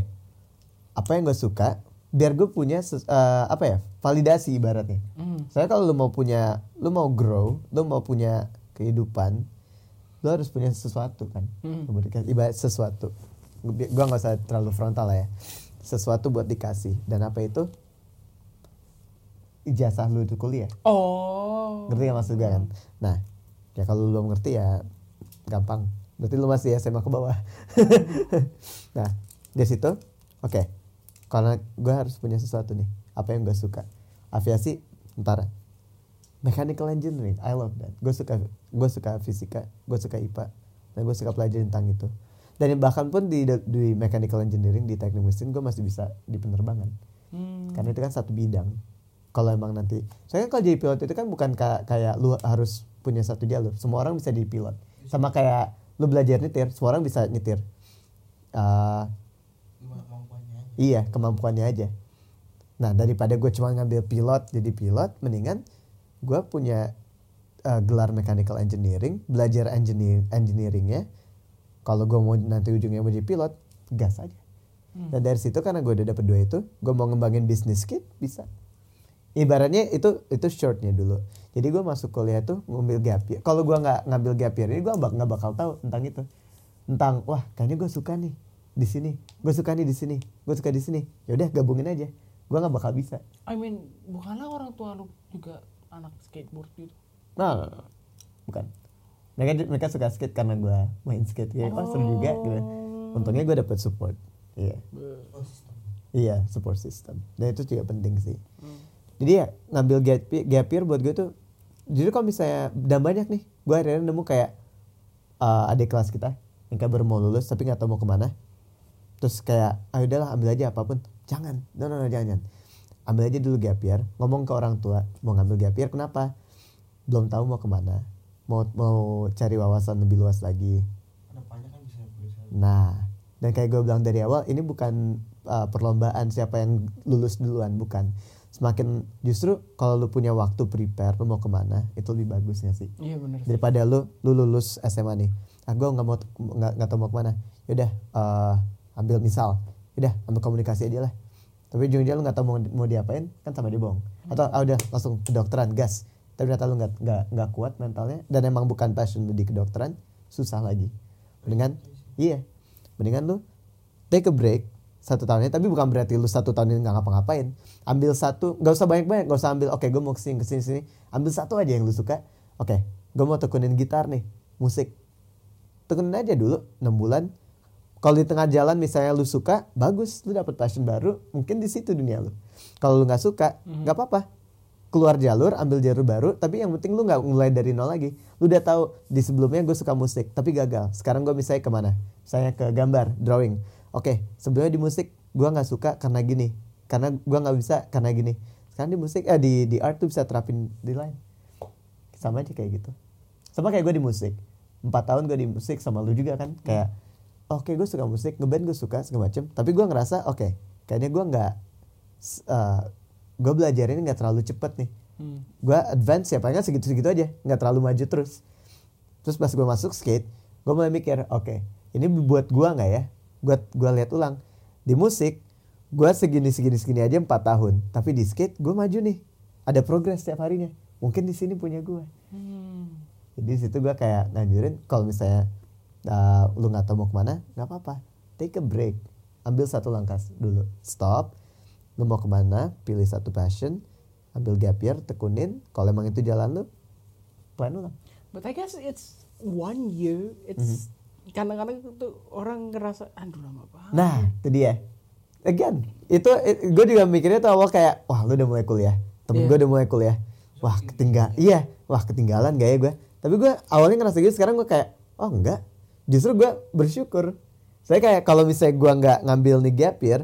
apa yang gue suka biar gue punya uh, apa ya? validasi ibaratnya. Hmm. Soalnya kalau lu mau punya, lu mau grow, lu mau punya kehidupan, lu harus punya sesuatu kan, memberikan ibarat sesuatu. Gua nggak usah terlalu frontal lah ya, sesuatu buat dikasih. Dan apa itu? Ijazah lu itu kuliah. Oh. Ngerti gak maksud gue kan? Nah, ya kalau lu belum ngerti ya gampang. Berarti lu masih SMA ke bawah. nah, dari situ, oke. karena gue harus punya sesuatu nih apa yang gue suka. Aviasi tentara mechanical engineering I love that. Gue suka gue suka fisika gue suka IPA dan gue suka pelajarin tentang itu. Dan bahkan pun di di mechanical engineering di teknik mesin gue masih bisa di penerbangan. Hmm. karena itu kan satu bidang. Kalau emang nanti soalnya kalau jadi pilot itu kan bukan ka- kayak lu harus punya satu jalur. Semua orang bisa jadi pilot. Sama kayak lu belajar nyetir semua orang bisa nyetir. Cuma kemampuannya aja. iya kemampuannya aja. Nah daripada gue cuma ngambil pilot jadi pilot mendingan gue punya eh, gelar mechanical engineering belajar engineer engineeringnya. Kalau gue mau nanti ujungnya mau jadi pilot gas aja. Dan dari situ karena gue udah dapet dua itu gue mau ngembangin bisnis kit bisa. Ibaratnya itu itu shortnya dulu jadi gue masuk kuliah tuh ngambil gap year. Kalau gue nggak ngambil gap year ini gue bak nggak bakal tahu tentang itu. Tentang wah kayaknya gue suka nih di sini. Gue suka nih di sini. Gue suka di sini. Ya udah gabungin aja. Gue nggak bakal bisa. I mean, bukanlah orang tua lu juga anak skateboard gitu. nah no, no, no. bukan. Mereka mereka suka skate karena gue main skate. Ya oh, seru juga gitu untungnya gue dapet support. Iya. Oh, sistem. Iya, support system. Dan itu juga penting sih. Jadi ya ngambil gap gap year buat gue tuh. Jadi kalau misalnya dan banyak nih, gue akhirnya nemu kayak uh, adik kelas kita yang kayak baru mau lulus tapi nggak tahu mau ke mana. Terus kayak, ayo udahlah ambil aja apa pun. Jangan, no no, no jangan, jangan. Ambil aja dulu gap year, ngomong ke orang tua mau ngambil gap year kenapa? Belum tahu mau ke mana. Mau mau cari wawasan lebih luas lagi. Kan. Nah, dan kayak gue bilang dari awal, ini bukan uh, perlombaan siapa yang lulus duluan, bukan. Semakin justru kalau lu punya waktu prepare, lu mau ke mana, itu lebih bagus gak sih? Iya bener. Daripada lu lu lulus SMA nih, ah gue nggak mau nggak nggak tahu mau ke mana, yaudah uh, ambil misal, yaudah ambil komunikasi aja lah. Tapi ujung-ujungnya lu nggak tahu mau, mau diapain, kan sama dia bohong. Atau ah udah langsung kedokteran gas, tapi ternyata lu nggak nggak nggak kuat mentalnya dan emang bukan passion lu di kedokteran, susah lagi. Mendingan, iya, mendingan lu take a break satu tahunnya tapi bukan berarti lu satu tahun ini nggak ngapa-ngapain. Ambil satu nggak usah banyak-banyak nggak usah ambil oke gue mau ke sini ke sini sini ambil satu aja yang lu suka. Oke gue mau tekunin gitar nih musik. Tekunin aja dulu 6 bulan. Kalau di tengah jalan misalnya lu suka bagus lu dapet passion baru mungkin di situ dunia lu. Kalau lu nggak suka nggak apa-apa. Keluar jalur ambil jalur baru tapi yang penting lu nggak mulai dari nol lagi. Lu udah tahu di sebelumnya gue suka musik tapi gagal. Sekarang gue misalnya ke mana? Saya ke gambar drawing oke sebelumnya di musik gue nggak suka karena gini. Karena gue nggak bisa karena gini. Sekarang di musik eh di di art tuh bisa terapin di lain. Sama aja kayak gitu. Sama kayak gue di musik. Empat tahun gue di musik sama lu juga kan. Kayak oke gue suka musik ngeband gue suka segala macem. Tapi gue ngerasa oke kayaknya gue nggak uh, gue belajar ini nggak terlalu cepet nih. Hmm. gue advance ya paling segitu-segitu aja. Nggak terlalu maju terus. Terus pas gue masuk skate gue mulai mikir oke ini buat gue nggak ya gue gue lihat ulang di musik gue segini segini segini aja empat tahun tapi di skate gue maju nih. Ada progres setiap harinya. Mungkin di sini punya gue Hmm. jadi di situ gue kayak nganjurin kalau misalnya uh, lu nggak tahu mau ke mana nggak apa-apa. Take a break. Ambil satu langkah dulu. Stop. Lu mau ke mana pilih satu passion. Ambil gap year tekunin. Kalau emang itu jalan lu plan ulang. But I guess it's one year. It's kadang-kadang tuh orang ngerasa aduh lama banget. nah itu dia. Again itu gue juga mikirnya tuh awal kayak wah lu udah mulai kuliah. Temen Iya. gue udah mulai kuliah. Wah ketinggal iya wah ketinggalan gak ya gue tapi gue awalnya ngerasa gitu sekarang gue kayak oh enggak. Justru gue bersyukur. Saya kayak kalau misalnya gue nggak ngambil nih gap year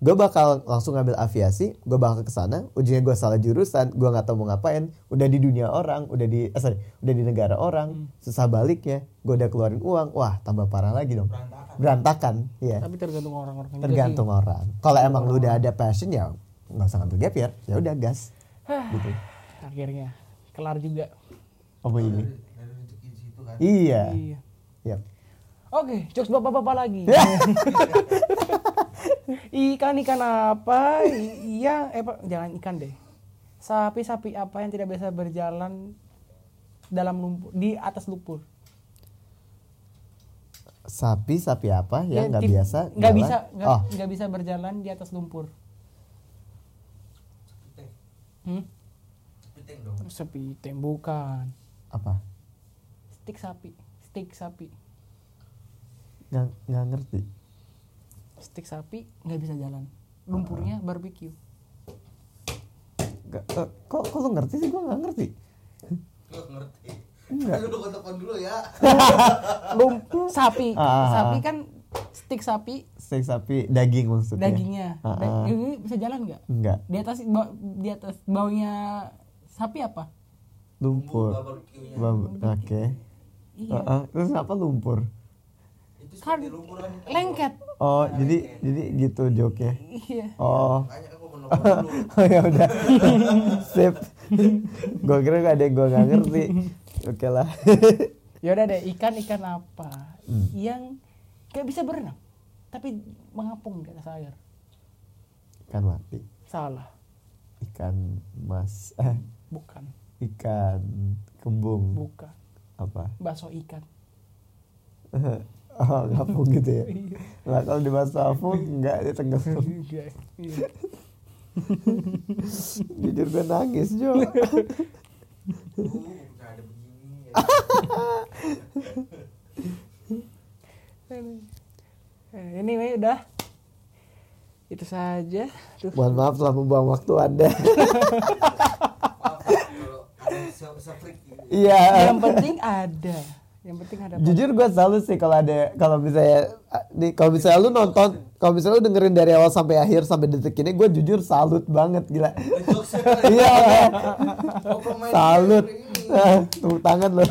gue bakal langsung ngambil aviasi gue bakal ke sana ujungnya gue salah jurusan gue nggak tahu mau ngapain udah di dunia orang udah di eh, sorry udah di negara orang susah baliknya gue udah keluarin uang wah tambah parah lagi dong Berantakan. berantakan iya Tapi tergantung orang-orang juga tergantung orang kalau emang lu udah ada passion ya nggak usah ngambil gap year ya udah gas gitu. Akhirnya kelar juga. apa ini kan. iya Iya. Yap. Oke, jokes bapak-bapak lagi. ikan ikan apa? I- Iya, eh Pak, jangan ikan deh. Sapi-sapi apa yang tidak bisa berjalan dalam lumpur di atas lumpur? sapi sapi apa Ya, yang nggak tip- biasa nggak bisa nggak oh nggak bisa berjalan di atas lumpur. Hmm? Dong. Sapi tembukan. apa Stik sapi, stik sapi, nggak nggak ngerti stik sapi nggak bisa jalan. lumpurnya barbecue. Gak- eh, kok kok lu ngerti sih? Gue nggak ngerti. Gak ngerti. Enggak. Aduh, gue telepon dulu ya. lumpur. Sapi. Ah. sapi kan stick sapi. Steak sapi daging maksudnya. Dagingnya. Ah, ah. dagingnya bisa jalan nggak? Enggak di atas di atas baunya sapi apa? Lumpur. Oke. Iya. Ah, ah. terus apa lumpur? Itu kan lumpuran. lengket oh jadi jadi gitu joke ya iya. Oh. Oh ya udah. Sip. Gue kira gak ada yang gue nggak ngerti. Oke lah. Ya udah deh ikan ikan apa Hmm. yang kayak bisa berenang tapi mengapung di atas air? Ikan mati. Salah. Ikan mas eh. Bukan. Ikan kembung. Bukan. Apa? Bakso ikan oh ngapung gitu ya. Nah kalau di bahasa apung enggak dia tenggelam jujur gue nangis Jo. Tuh. Eh, anyway udah. Itu saja. Duh. mohon maaf telah membuang waktu anda. Gitu. iya. Yang penting ada yang penting ada jujur gue selalu sih kalau ada kalau misalnya di kalau misalnya lu nonton kalau misalnya lu dengerin dari awal sampai akhir sampai detik ini gue jujur salut banget gila. Iya. Oh, salut. Ah, tepuk tangan lo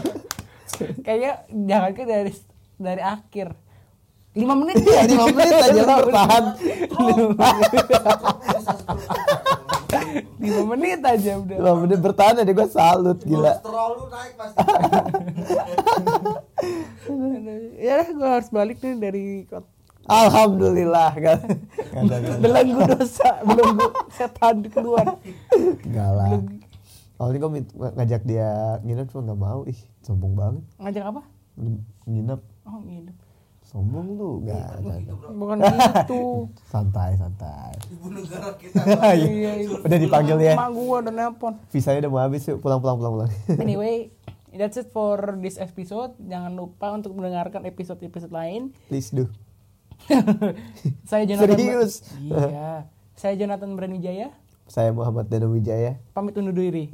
kayaknya jangan ke dari dari akhir. Lima menit. Iya lima menit aja lo bertahan lima menit aja udah lima menit bertahan aja gue salut gila Kolesterol lu naik pasti. Ya gue harus balik nih dari kot- alhamdulillah kan belenggu dosa belenggu setan keluar Enggak lah. Awalnya gue ngajak dia nginep cuma nggak mau. Ih, sombong banget. ngajak apa Nginep, oh nginep sombong lu. Enggak, bukan gitu Santai, santai. Ibu negara kita. iya iya Udah dipanggil ya. emak gua udah nelpon Visanya udah mau habis yuk. Pulang, pulang, pulang, pulang. anyway that's it for this episode jangan lupa untuk mendengarkan episode-episode lain Please do. saya Jonathan Serius? iya saya Jonathan Brawijaya Saya Muhammad Dano Wijaya. pamit undur diri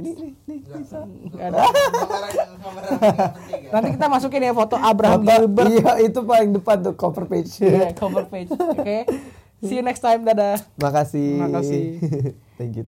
ada. Kamera kamera nggak penting ya. nanti kita masukin ya foto Abraham Gilbert iya, itu paling depan tuh cover page. Iya, cover page oke see you next time dadah Makasih. Makasih. Thank you.